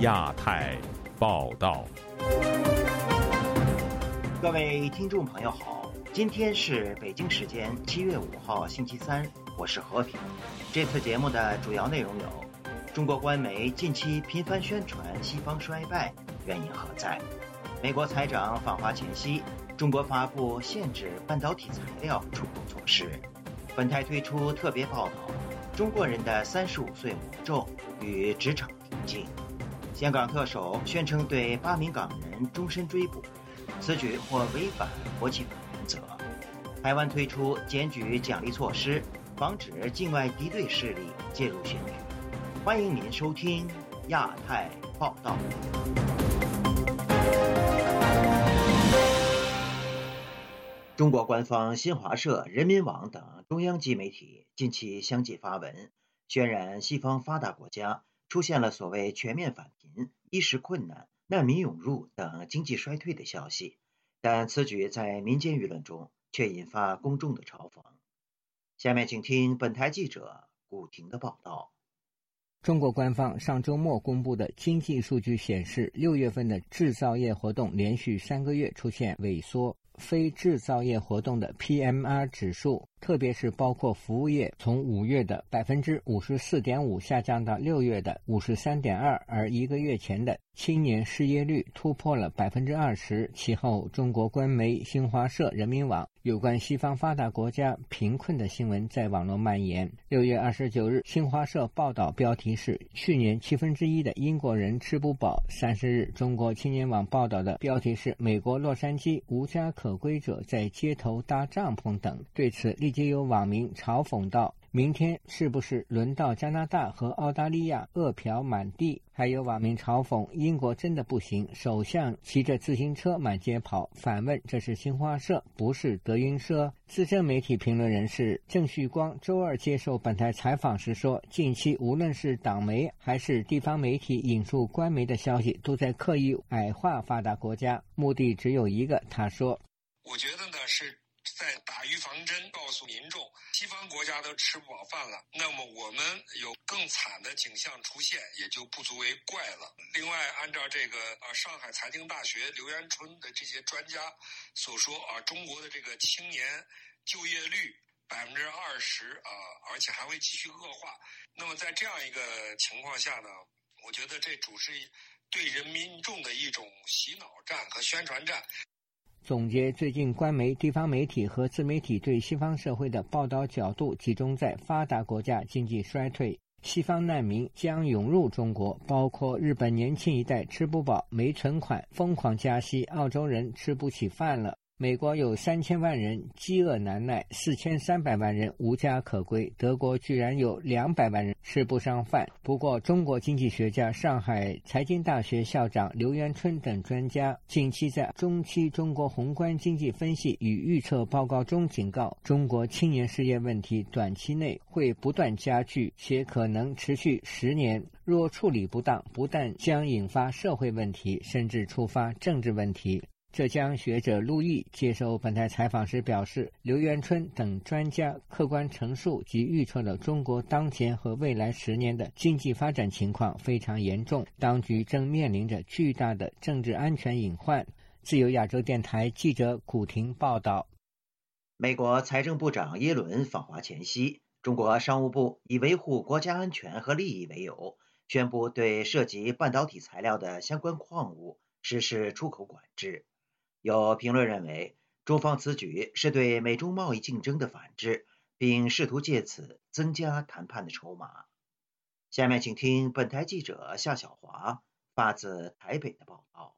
亚太报道。各位听众朋友好，今天是北京时间七月五号星期三，我是和平。这次节目的主要内容有：中国官媒近期频繁宣传西方衰败，原因何在？美国财长访华前夕，中国发布限制半导体材料出口措施。本台推出特别报道：中国人的三十五岁魔咒与职场瓶颈。香港特首宣称对八名港人终身追捕。此举或违反国际法原则。台湾推出检举奖励措施，防止境外敌对势力介入选举。欢迎您收听亚太报道。中国官方新华社、人民网等中央级媒体近期相继发文，渲染西方发达国家出现了所谓全面返贫、衣食困难。难民涌入等经济衰退的消息，但此举在民间舆论中却引发公众的嘲讽。下面请听本台记者古婷的报道。中国官方上周末公布的经济数据显示，六月份的制造业活动连续三个月出现萎缩，非制造业活动的 PMI 指数。特别是包括服务业，从五月的百分之五十四点五下降到六月的五十三点二，而一个月前的青年失业率突破了百分之二十。其后，中国官媒新华社、人民网有关西方发达国家贫困的新闻在网络蔓延。六月二十九日，新华社报道标题是“去年七分之一的英国人吃不饱”。三十日，中国青年网报道的标题是“美国洛杉矶无家可归者在街头搭帐篷”等。对此，立。即有网民嘲讽道：“明天是不是轮到加拿大和澳大利亚饿殍满地？”还有网民嘲讽：“英国真的不行，首相骑着自行车满街跑。”反问：“这是新华社，不是德云社？”资深媒体评论人士郑旭光周二接受本台采访时说：“近期无论是党媒还是地方媒体引述官媒的消息，都在刻意矮化发达国家，目的只有一个。”他说：“我觉得呢是。”在打预防针，告诉民众，西方国家都吃不饱饭了，那么我们有更惨的景象出现，也就不足为怪了。另外，按照这个啊，上海财经大学刘元春的这些专家所说啊，中国的这个青年就业率百分之二十啊，而且还会继续恶化。那么在这样一个情况下呢，我觉得这主是对人民众的一种洗脑战和宣传战。总结最近官媒、地方媒体和自媒体对西方社会的报道角度，集中在发达国家经济衰退、西方难民将涌入中国，包括日本年轻一代吃不饱、没存款、疯狂加息，澳洲人吃不起饭了。美国有三千万人饥饿难耐，四千三百万人无家可归。德国居然有两百万人吃不上饭。不过，中国经济学家、上海财经大学校长刘元春等专家近期在中期中国宏观经济分析与预测报告中警告，中国青年失业问题短期内会不断加剧，且可能持续十年。若处理不当，不但将引发社会问题，甚至触发政治问题。浙江学者陆毅接受本台采访时表示，刘元春等专家客观陈述及预测了中国当前和未来十年的经济发展情况非常严重，当局正面临着巨大的政治安全隐患。自由亚洲电台记者古婷报道。美国财政部长耶伦访华前夕，中国商务部以维护国家安全和利益为由，宣布对涉及半导体材料的相关矿物实施出口管制。有评论认为，中方此举是对美中贸易竞争的反制，并试图借此增加谈判的筹码。下面请听本台记者夏小华发自台北的报道。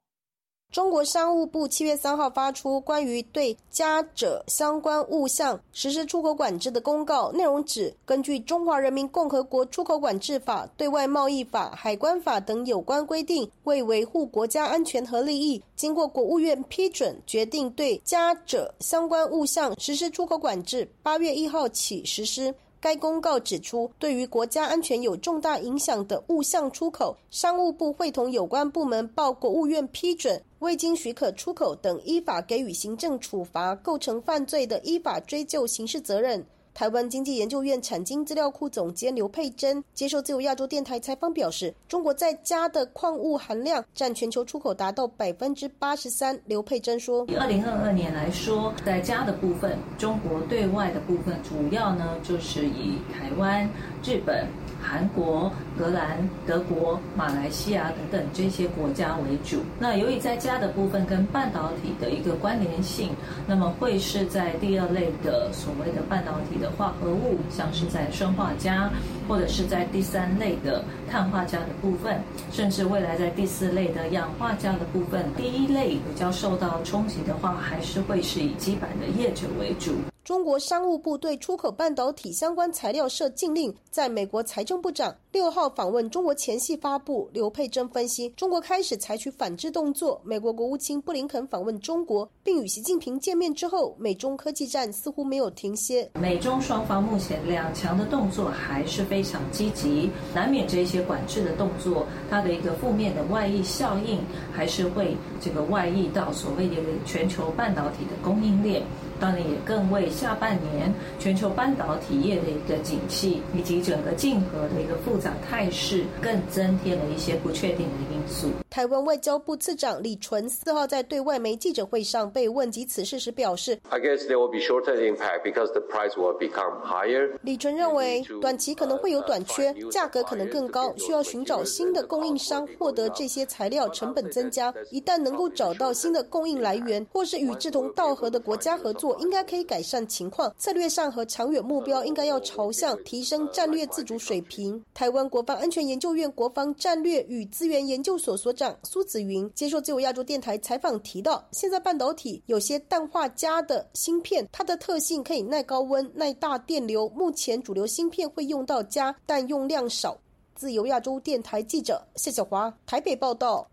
中国商务部七月三号发出关于对加者相关物项实施出口管制的公告，内容指，根据《中华人民共和国出口管制法》《对外贸易法》《海关法》等有关规定，为维护国家安全和利益，经过国务院批准，决定对加者相关物项实施出口管制，八月一号起实施。该公告指出，对于国家安全有重大影响的物项出口，商务部会同有关部门报国务院批准，未经许可出口等，依法给予行政处罚；构成犯罪的，依法追究刑事责任。台湾经济研究院产经资料库总监刘佩珍接受自由亚洲电台采访表示，中国在家的矿物含量占全球出口达到百分之八十三。刘佩珍说，以二零二二年来说，在家的部分，中国对外的部分主要呢就是以台湾、日本。韩国、荷兰、德国、马来西亚等等这些国家为主。那由于在家的部分跟半导体的一个关联性，那么会是在第二类的所谓的半导体的化合物，像是在砷化镓，或者是在第三类的碳化镓的部分，甚至未来在第四类的氧化镓的部分。第一类比较受到冲击的话，还是会是以基板的业者为主。中国商务部对出口半导体相关材料设禁令，在美国财政部长六号访问中国前夕发布。刘佩珍分析，中国开始采取反制动作。美国国务卿布林肯访问中国，并与习近平见面之后，美中科技战似乎没有停歇。美中双方目前两强的动作还是非常积极，难免这些管制的动作，它的一个负面的外溢效应，还是会这个外溢到所谓的全球半导体的供应链。当然也更为下半年全球半导体业的一个景气以及整个竞合的一个复杂态势，更增添了一些不确定的因素。台湾外交部次长李纯四号在对外媒记者会上被问及此事时表示：“I guess there will be shorter impact because the price will become higher。”李纯认为，短期可能会有短缺，价格可能更高，需要寻找新的供应商获得这些材料，成本增加。一旦能够找到新的供应来源，或是与志同道合的国家合作。应该可以改善情况，策略上和长远目标应该要朝向提升战略自主水平。台湾国防安全研究院国防战略与资源研究所所长苏子云接受自由亚洲电台采访提到，现在半导体有些氮化镓的芯片，它的特性可以耐高温、耐大电流。目前主流芯片会用到镓，但用量少。自由亚洲电台记者谢小华台北报道。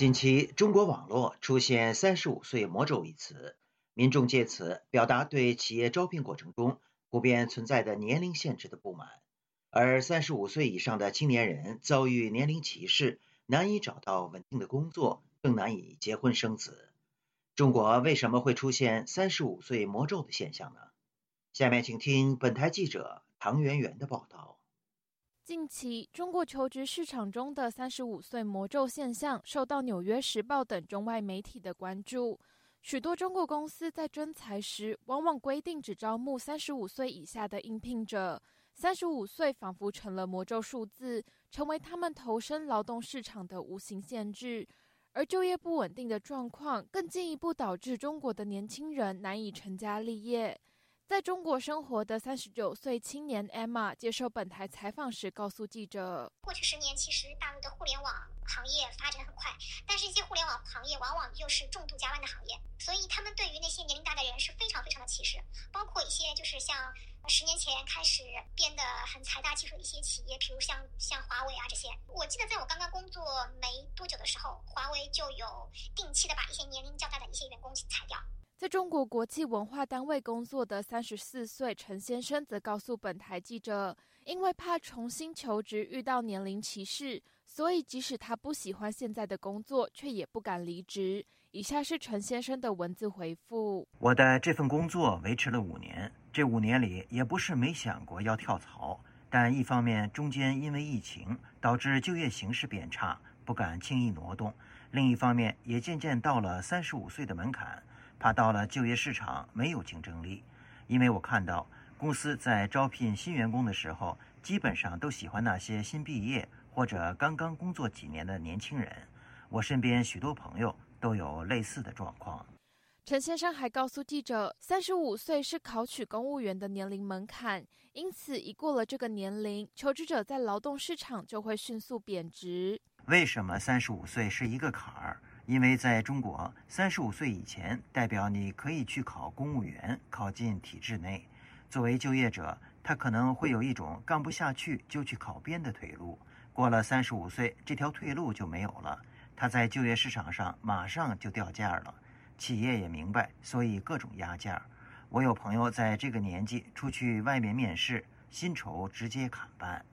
近期，中国网络出现“三十五岁魔咒”一词，民众借此表达对企业招聘过程中普遍存在的年龄限制的不满，而三十五岁以上的青年人遭遇年龄歧视，难以找到稳定的工作，更难以结婚生子。中国为什么会出现“三十五岁魔咒”的现象呢？下面请听本台记者唐媛媛的报道。近期，中国求职市场中的“三十五岁魔咒”现象受到《纽约时报》等中外媒体的关注。许多中国公司在征才时，往往规定只招募三十五岁以下的应聘者。三十五岁仿佛成了魔咒数字，成为他们投身劳动市场的无形限制。而就业不稳定的状况，更进一步导致中国的年轻人难以成家立业。在中国生活的三十九岁青年 Emma 接受本台采访时告诉记者：“过去十年，其实大陆的互联网行业发展很快，但是一些互联网行业往往又是重度加班的行业，所以他们对于那些年龄大的人是非常非常的歧视。包括一些就是像十年前开始变得很财大气粗的一些企业，比如像像华为啊这些。我记得在我刚刚工作没多久的时候，华为就有定期的把一些年龄较大的一些员工裁掉。”在中国国际文化单位工作的三十四岁陈先生则告诉本台记者，因为怕重新求职遇到年龄歧视，所以即使他不喜欢现在的工作，却也不敢离职。以下是陈先生的文字回复：我的这份工作维持了五年，这五年里也不是没想过要跳槽，但一方面中间因为疫情导致就业形势变差，不敢轻易挪动；另一方面也渐渐到了三十五岁的门槛。怕到了就业市场没有竞争力，因为我看到公司在招聘新员工的时候，基本上都喜欢那些新毕业或者刚刚工作几年的年轻人。我身边许多朋友都有类似的状况。陈先生还告诉记者，三十五岁是考取公务员的年龄门槛，因此一过了这个年龄，求职者在劳动市场就会迅速贬值。为什么三十五岁是一个坎儿？因为在中国，三十五岁以前代表你可以去考公务员，考进体制内。作为就业者，他可能会有一种干不下去就去考编的退路。过了三十五岁，这条退路就没有了，他在就业市场上马上就掉价了。企业也明白，所以各种压价。我有朋友在这个年纪出去外面面试，薪酬直接砍半。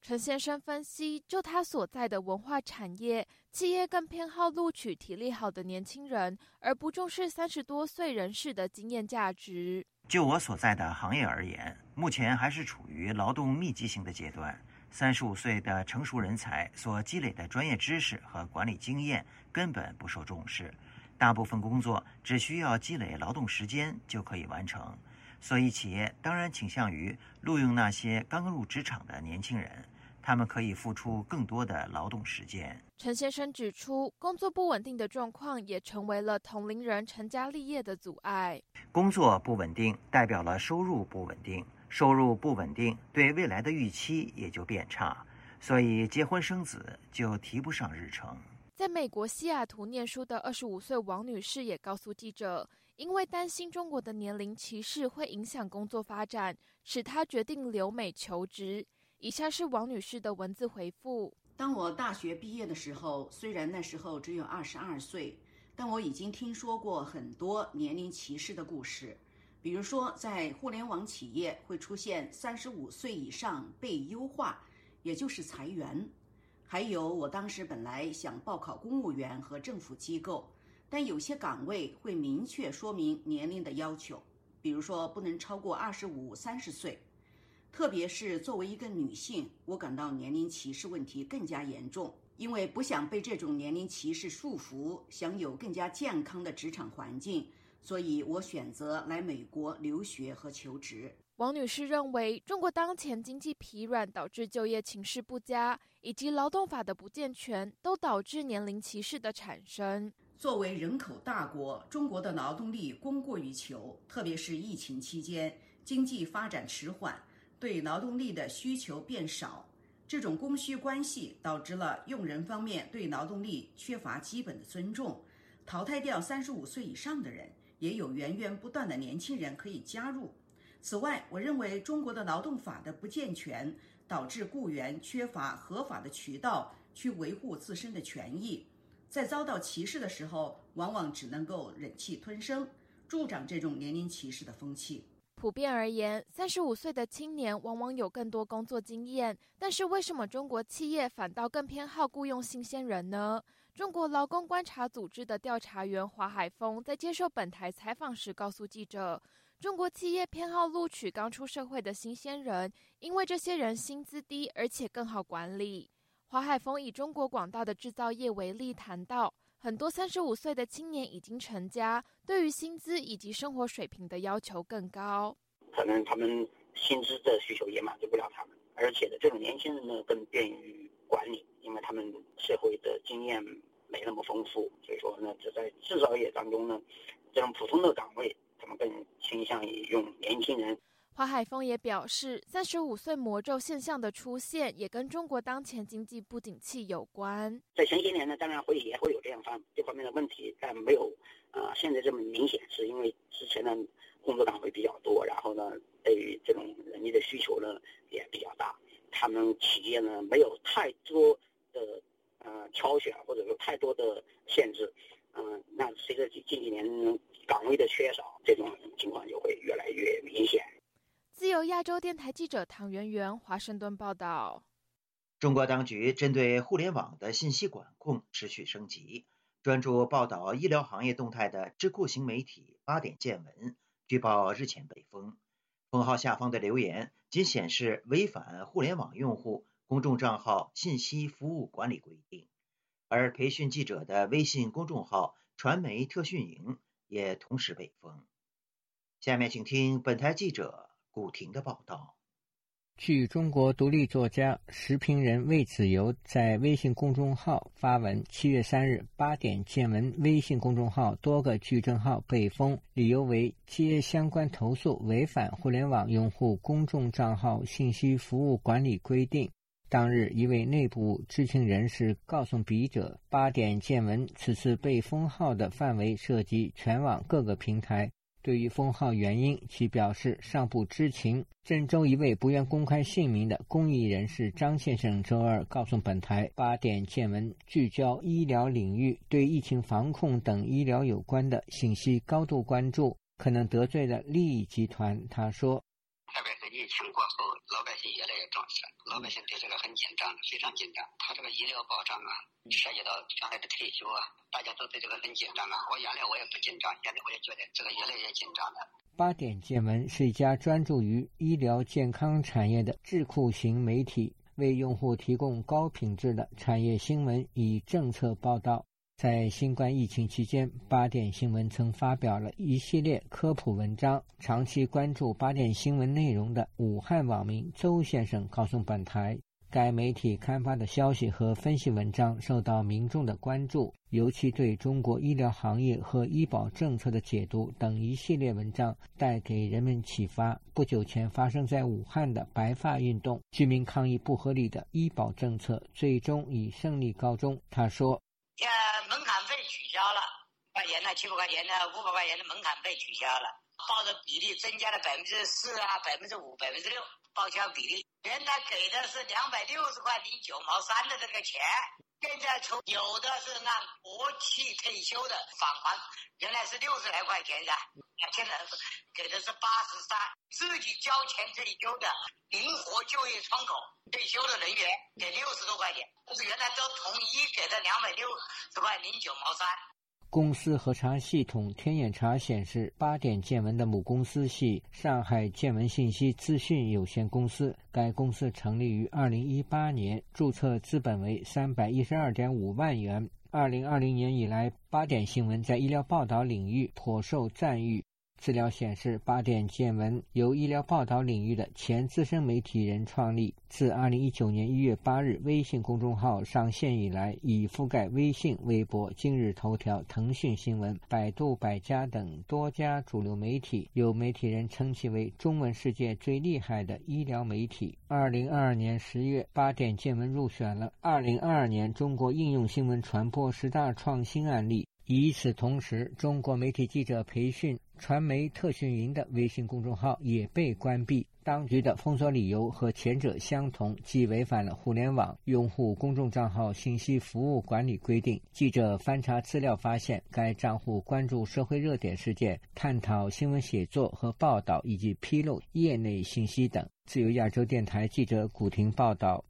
陈先生分析，就他所在的文化产业，企业更偏好录取体力好的年轻人，而不重视三十多岁人士的经验价值。就我所在的行业而言，目前还是处于劳动密集型的阶段。三十五岁的成熟人才所积累的专业知识和管理经验根本不受重视，大部分工作只需要积累劳动时间就可以完成。所以，企业当然倾向于录用那些刚入职场的年轻人，他们可以付出更多的劳动时间。陈先生指出，工作不稳定的状况也成为了同龄人成家立业的阻碍。工作不稳定代表了收入不稳定，收入不稳定对未来的预期也就变差，所以结婚生子就提不上日程。在美国西雅图念书的二十五岁王女士也告诉记者。因为担心中国的年龄歧视会影响工作发展，使她决定留美求职。以下是王女士的文字回复：当我大学毕业的时候，虽然那时候只有二十二岁，但我已经听说过很多年龄歧视的故事。比如说，在互联网企业会出现三十五岁以上被优化，也就是裁员。还有，我当时本来想报考公务员和政府机构。但有些岗位会明确说明年龄的要求，比如说不能超过二十五、三十岁。特别是作为一个女性，我感到年龄歧视问题更加严重。因为不想被这种年龄歧视束缚，想有更加健康的职场环境，所以我选择来美国留学和求职。王女士认为，中国当前经济疲软导致就业情势不佳，以及劳动法的不健全，都导致年龄歧视的产生。作为人口大国，中国的劳动力供过于求，特别是疫情期间，经济发展迟缓，对劳动力的需求变少。这种供需关系导致了用人方面对劳动力缺乏基本的尊重，淘汰掉三十五岁以上的人，也有源源不断的年轻人可以加入。此外，我认为中国的劳动法的不健全，导致雇员缺乏合法的渠道去维护自身的权益。在遭到歧视的时候，往往只能够忍气吞声，助长这种年龄歧视的风气。普遍而言，三十五岁的青年往往有更多工作经验，但是为什么中国企业反倒更偏好雇佣新鲜人呢？中国劳工观察组织的调查员华海峰在接受本台采访时告诉记者，中国企业偏好录取刚出社会的新鲜人，因为这些人薪资低，而且更好管理。华海峰以中国广大的制造业为例，谈到很多三十五岁的青年已经成家，对于薪资以及生活水平的要求更高。可能他们薪资的需求也满足不了他们，而且呢，这种年轻人呢更便于管理，因为他们社会的经验没那么丰富，所以说呢，这在制造业当中呢，这种普通的岗位，他们更倾向于用年轻人。华海峰也表示，三十五岁魔咒现象的出现，也跟中国当前经济不景气有关。在前些年呢，当然会也会有这样方这方面的问题，但没有啊现在这么明显，是因为之前的工作岗位比较多，然后呢，对于这种人力的需求呢也比较大，他们企业呢没有太多的呃挑选，或者说太多的限制，嗯，那随着近近几年岗位的缺少，这种情况就会越来越明显。自由亚洲电台记者唐媛媛华盛顿报道：中国当局针对互联网的信息管控持续升级。专注报道医疗行业动态的智库型媒体八点见闻据报日前被封，封号下方的留言仅显示违反互联网用户公众账号信息服务管理规定，而培训记者的微信公众号传媒特训营也同时被封。下面请听本台记者。古婷的报道。据中国独立作家、时评人魏子游在微信公众号发文，七月三日八点见闻微信公众号多个矩阵号被封，理由为接相关投诉违反互联网用户公众账号信息服务管理规定。当日，一位内部知情人士告诉笔者，八点见闻此次被封号的范围涉及全网各个平台。对于封号原因，其表示尚不知情。郑州一位不愿公开姓名的公益人士张先生周二告诉本台：“八点见闻聚焦医疗领域，对疫情防控等医疗有关的信息高度关注，可能得罪了利益集团。”他说：“疫情过后，老百姓越来越重视，老百姓对这个很紧张，非常紧张。他这个医疗保障啊，涉及到将来的退休啊，大家都对这个很紧张啊。我原来我也不紧张，现在我也觉得这个越来越紧张了。八点见闻是一家专注于医疗健康产业的智库型媒体，为用户提供高品质的产业新闻与政策报道。在新冠疫情期间，八点新闻曾发表了一系列科普文章。长期关注八点新闻内容的武汉网民周先生告诉本台。该媒体刊发的消息和分析文章受到民众的关注，尤其对中国医疗行业和医保政策的解读等一系列文章带给人们启发。不久前发生在武汉的白发运动，居民抗议不合理的医保政策，最终以胜利告终。他说：“呃，门槛费取消了，块钱的、七百块钱的、五百块钱的门槛费取消了，报的比例增加了百分之四啊，百分之五、百分之六。”报销比例原来给的是两百六十块零九毛三的这个钱，现在从有的是按国企退休的返还，原来是六十来块钱的，现在给的是八十三，自己交钱退休的灵活就业窗口退休的人员给六十多块钱，就是原来都统一给的两百六十块零九毛三。公司核查系统天眼查显示，八点见闻的母公司系上海见闻信息资讯有限公司。该公司成立于二零一八年，注册资本为三百一十二点五万元。二零二零年以来，八点新闻在医疗报道领域颇受赞誉。资料显示，八点见闻由医疗报道领域的前资深媒体人创立。自2019年1月8日微信公众号上线以来，已覆盖微信、微博、今日头条、腾讯新闻、百度百家等多家主流媒体。有媒体人称其为中文世界最厉害的医疗媒体。2022年10月，八点见闻入选了2022年中国应用新闻传播十大创新案例。与此同时，中国媒体记者培训传媒特训营的微信公众号也被关闭。当局的封锁理由和前者相同，即违反了互联网用户公众账号信息服务管理规定。记者翻查资料发现，该账户关注社会热点事件、探讨新闻写作和报道，以及披露业内信息等。自由亚洲电台记者古婷报道。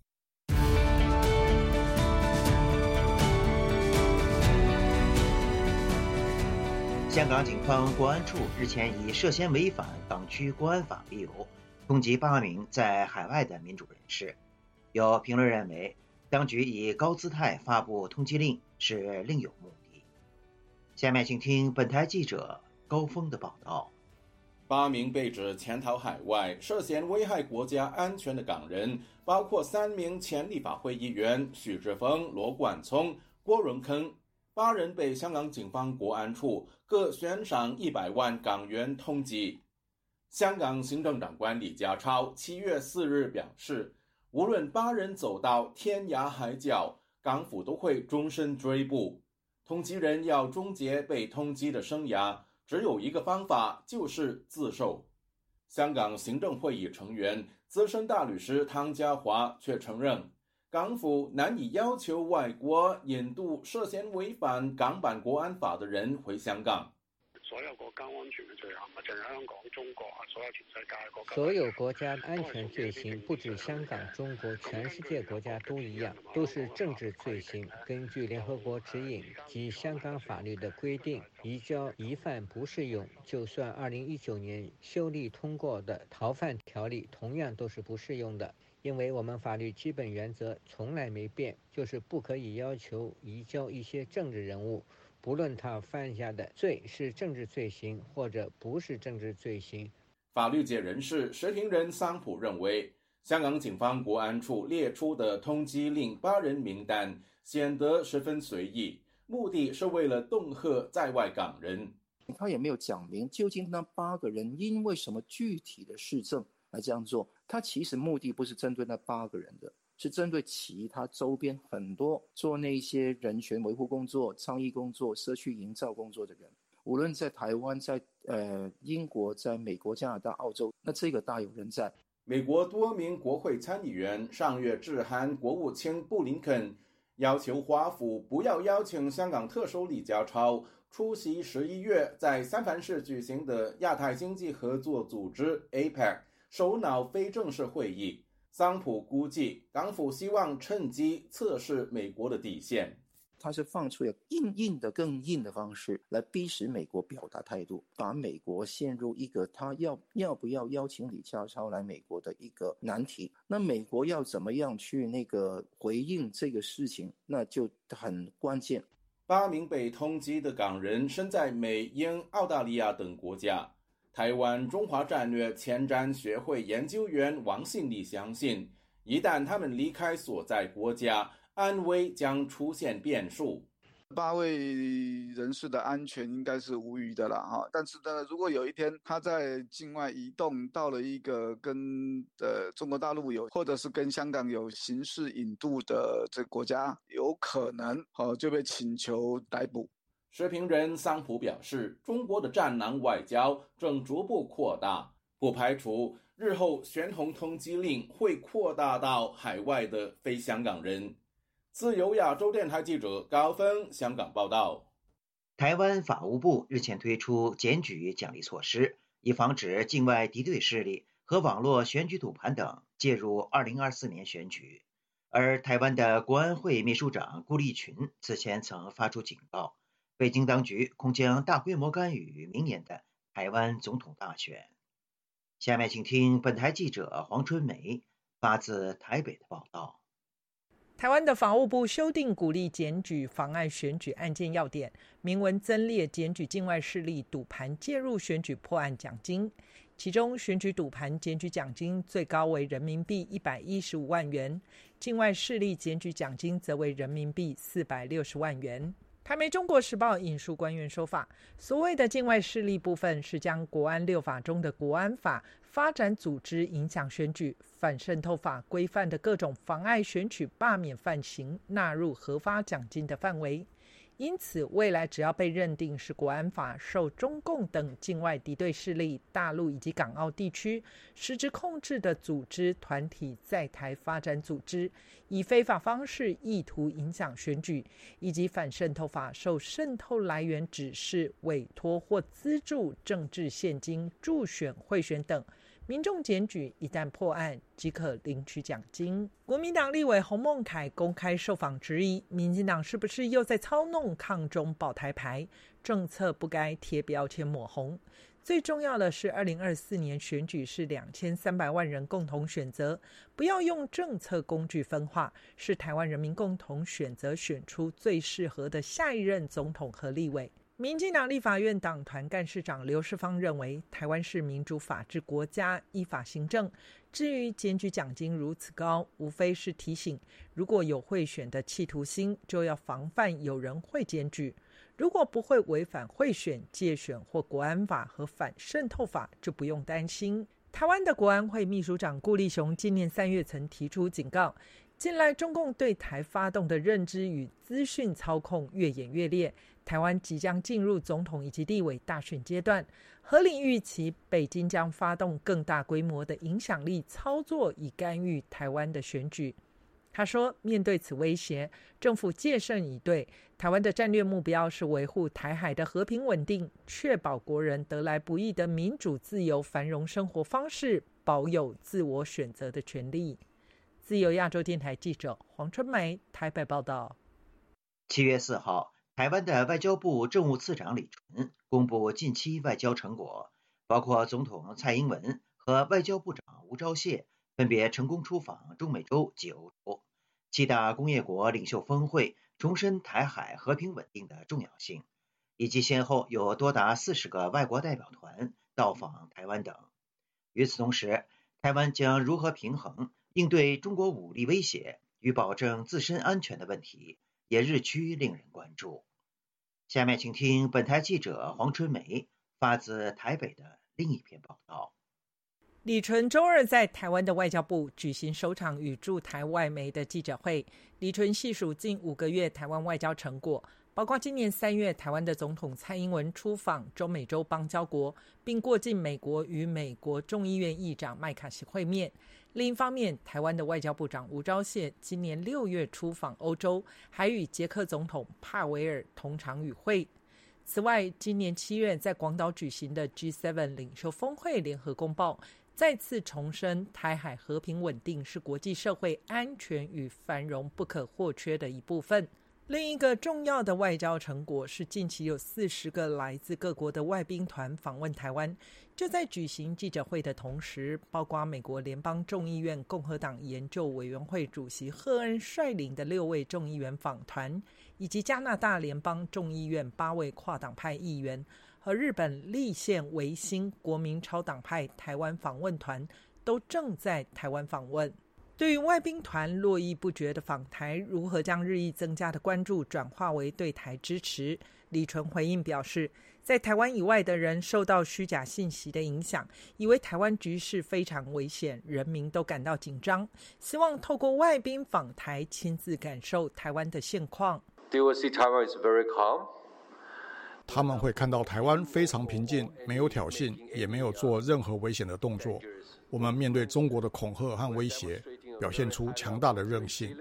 香港警方国安处日前以涉嫌违反港区国安法为由，通缉八名在海外的民主人士。有评论认为，当局以高姿态发布通缉令是另有目的。下面请听本台记者高峰的报道：八名被指潜逃海外、涉嫌危害国家安全的港人，包括三名前立法会议员许志峰、罗冠聪、郭荣铿。八人被香港警方国安处各悬赏一百万港元通缉。香港行政长官李家超七月四日表示，无论八人走到天涯海角，港府都会终身追捕。通缉人要终结被通缉的生涯，只有一个方法，就是自首。香港行政会议成员、资深大律师汤家华却承认。港府难以要求外国引渡涉嫌违反港版国安法的人回香港。所有国家安全的罪行，不止香港、中国啊，所有全世界国家。所有国家安全罪行，不止香港、中国，全世界国家都一样，都是政治罪行。根据联合国指引及香港法律的规定，移交疑犯不适用。就算二零一九年修例通过的逃犯条例，同样都是不适用的。因为我们法律基本原则从来没变，就是不可以要求移交一些政治人物，不论他犯下的罪是政治罪行或者不是政治罪行。法律界人士石庭仁桑普认为，香港警方国安处列出的通缉令八人名单显得十分随意，目的是为了恫吓在外港人。他也没有讲明究竟那八个人因为什么具体的事证。来这样做，他其实目的不是针对那八个人的，是针对其他周边很多做那些人权维护工作、倡议工作、社区营造工作的人，无论在台湾、在呃英国、在美国、加拿大、澳洲，那这个大有人在。美国多名国会参议员上月致函国务卿布林肯，要求华府不要邀请香港特首李家超出席十一月在三藩市举行的亚太经济合作组织 APEC。首脑非正式会议。桑普估计，港府希望趁机测试美国的底线。他是放出了硬硬的、更硬的方式来逼使美国表达态度，把美国陷入一个他要要不要邀请李家超来美国的一个难题。那美国要怎么样去那个回应这个事情，那就很关键。八名被通缉的港人身在美、英、澳大利亚等国家。台湾中华战略前瞻学会研究员王信利相信，一旦他们离开所在国家，安危将出现变数。八位人士的安全应该是无虞的了哈，但是呢，如果有一天他在境外移动到了一个跟呃中国大陆有，或者是跟香港有刑事引渡的这国家，有可能哦就被请求逮捕。时评人桑普表示，中国的战狼外交正逐步扩大，不排除日后悬红通缉令会扩大到海外的非香港人。自由亚洲电台记者高峰香港报道：台湾法务部日前推出检举奖励措施，以防止境外敌对势力和网络选举赌盘等介入2024年选举。而台湾的国安会秘书长顾立群此前曾发出警告，北京当局恐将大规模干预明年的台湾总统大选。下面请听本台记者黄春梅发自台北的报道。台湾的法务部修订鼓励检举妨碍选举案件要点，明文增列检举境外势力赌盘介入选举破案奖金，其中选举赌盘检举奖金最高为人民币一百一十五万元，境外势力检举奖金则为人民币四百六十万元。台媒《中国时报》引述官员说法，所谓的境外势力部分是将国安六法中的国安法。发展组织影响选举、反渗透法规范的各种妨碍选举、罢免犯行纳入核发奖金的范围。因此，未来只要被认定是国安法受中共等境外敌对势力、大陆以及港澳地区实质控制的组织团体在台发展组织，以非法方式意图影响选举，以及反渗透法受渗透来源指示、委托或资助政治现金助选贿选等。民众检举一旦破案，即可领取奖金。国民党立委洪孟凯公开受访质疑，民进党是不是又在操弄抗中保台牌？政策不该贴标签抹红。最重要的是，二零二四年选举是两千三百万人共同选择，不要用政策工具分化，是台湾人民共同选择选出最适合的下一任总统和立委。民进党立法院党团干事长刘世芳认为，台湾是民主法治国家，依法行政。至于检举奖金如此高，无非是提醒，如果有贿选的企图心，就要防范有人会检举；如果不会违反贿选、借选或国安法和反渗透法，就不用担心。台湾的国安会秘书长顾立雄今年三月曾提出警告。近来，中共对台发动的认知与资讯操控越演越烈，台湾即将进入总统以及地委大选阶段，合理预期北京将发动更大规模的影响力操作，以干预台湾的选举。他说：“面对此威胁，政府戒慎以对。台湾的战略目标是维护台海的和平稳定，确保国人得来不易的民主、自由、繁荣生活方式，保有自我选择的权利。”自由亚洲电台记者黄春梅台北报道：七月四号，台湾的外交部政务次长李纯公布近期外交成果，包括总统蔡英文和外交部长吴钊燮分别成功出访中美洲及欧洲，七大工业国领袖峰会重申台海和平稳定的重要性，以及先后有多达四十个外国代表团到访台湾等。与此同时，台湾将如何平衡？应对中国武力威胁与保证自身安全的问题，也日趋令人关注。下面请听本台记者黄春梅发自台北的另一篇报道。李纯周二在台湾的外交部举行首场与驻台外媒的记者会，李纯细数近五个月台湾外交成果。包括今年三月，台湾的总统蔡英文出访中美洲邦交国，并过境美国与美国众议院议长麦卡锡会面。另一方面，台湾的外交部长吴钊燮今年六月出访欧洲，还与捷克总统帕维尔同场与会。此外，今年七月在广岛举行的 G7 领袖峰会联合公报。再次重申台海和平稳定是国际社会安全与繁荣不可或缺的一部分。另一个重要的外交成果是，近期有四十个来自各国的外宾团访问台湾。就在举行记者会的同时，包括美国联邦众议院共和党研究委员会主席赫恩率领的六位众议员访团，以及加拿大联邦众议院八位跨党派议员和日本立宪维新国民超党派台湾访问团，都正在台湾访问。对于外宾团络绎不绝的访台，如何将日益增加的关注转化为对台支持？李纯回应表示，在台湾以外的人受到虚假信息的影响，以为台湾局势非常危险，人民都感到紧张，希望透过外宾访台，亲自感受台湾的现况。他们会看到台湾非常平静，没有挑衅，也没有做任何危险的动作。我们面对中国的恐吓和威胁。表现出强大的韧性。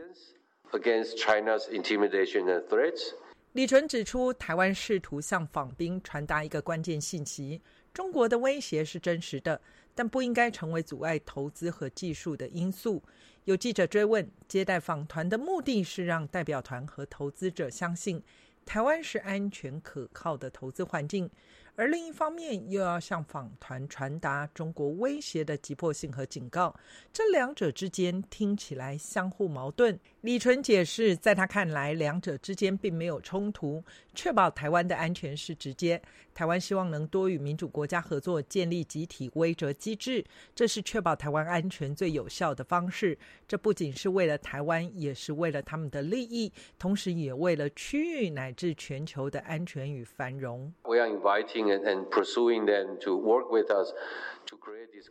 李纯指出，台湾试图向访宾传达一个关键信息：中国的威胁是真实的，但不应该成为阻碍投资和技术的因素。有记者追问，接待访团的目的是让代表团和投资者相信台湾是安全可靠的投资环境。而另一方面，又要向访团传达中国威胁的急迫性和警告，这两者之间听起来相互矛盾。李纯解释，在他看来，两者之间并没有冲突。确保台湾的安全是直接，台湾希望能多与民主国家合作，建立集体威慑机制，这是确保台湾安全最有效的方式。这不仅是为了台湾，也是为了他们的利益，同时也为了区域乃至全球的安全与繁荣。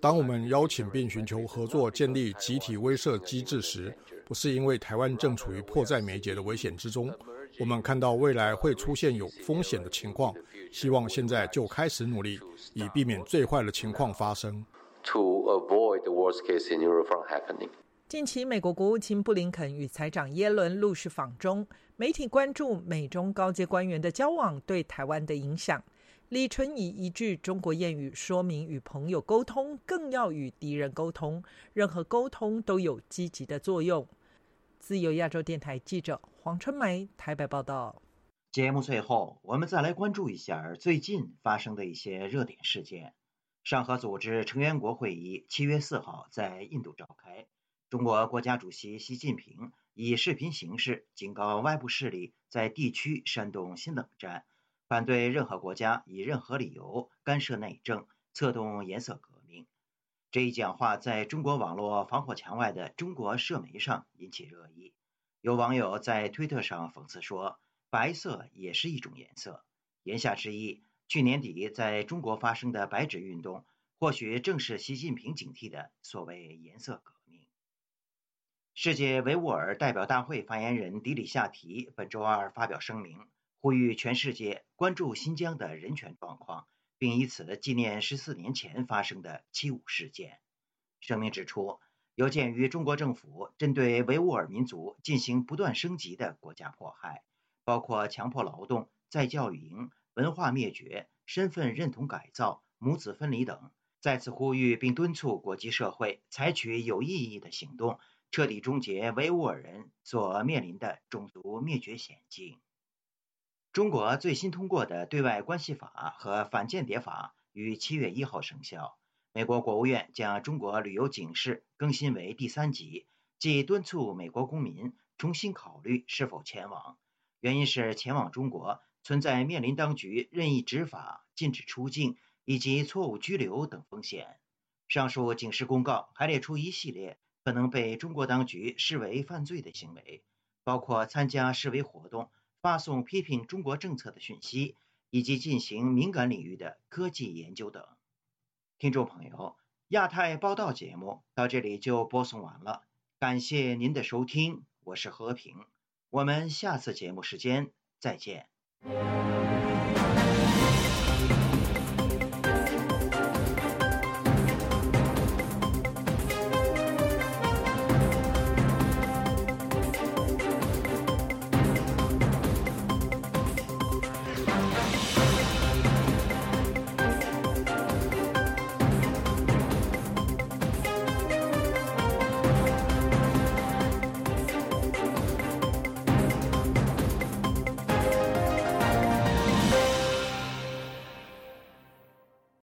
当我们邀请并寻求合作建立集体威慑机制时，不是因为台湾正处于迫在眉睫的危险之中。我们看到未来会出现有风险的情况，希望现在就开始努力，以避免最坏的情况发生。近期，美国国务卿布林肯与财长耶伦陆续访中，媒体关注美中高阶官员的交往对台湾的影响。李纯以一句中国谚语说明：与朋友沟通，更要与敌人沟通。任何沟通都有积极的作用。自由亚洲电台记者黄春梅台北报道。节目最后，我们再来关注一下最近发生的一些热点事件。上合组织成员国会议七月四号在印度召开，中国国家主席习近平以视频形式警告外部势力在地区煽动新冷战。反对任何国家以任何理由干涉内政、策动颜色革命。这一讲话在中国网络防火墙外的中国社媒上引起热议。有网友在推特上讽刺说：“白色也是一种颜色。”言下之意，去年底在中国发生的白纸运动，或许正是习近平警惕的所谓颜色革命。世界维吾尔代表大会发言人迪里夏提本周二发表声明。呼吁全世界关注新疆的人权状况，并以此纪念十四年前发生的七五事件。声明指出，有鉴于中国政府针对维吾尔民族进行不断升级的国家迫害，包括强迫劳动、再教育营、文化灭绝、身份认同改造、母子分离等，再次呼吁并敦促国际社会采取有意义的行动，彻底终结维吾尔人所面临的种族灭绝险境。中国最新通过的对外关系法和反间谍法于七月一号生效。美国国务院将中国旅游警示更新为第三级，即敦促美国公民重新考虑是否前往。原因是前往中国存在面临当局任意执法、禁止出境以及错误拘留等风险。上述警示公告还列出一系列可能被中国当局视为犯罪的行为，包括参加示威活动。发送批评中国政策的讯息，以及进行敏感领域的科技研究等。听众朋友，亚太报道节目到这里就播送完了，感谢您的收听，我是和平，我们下次节目时间再见。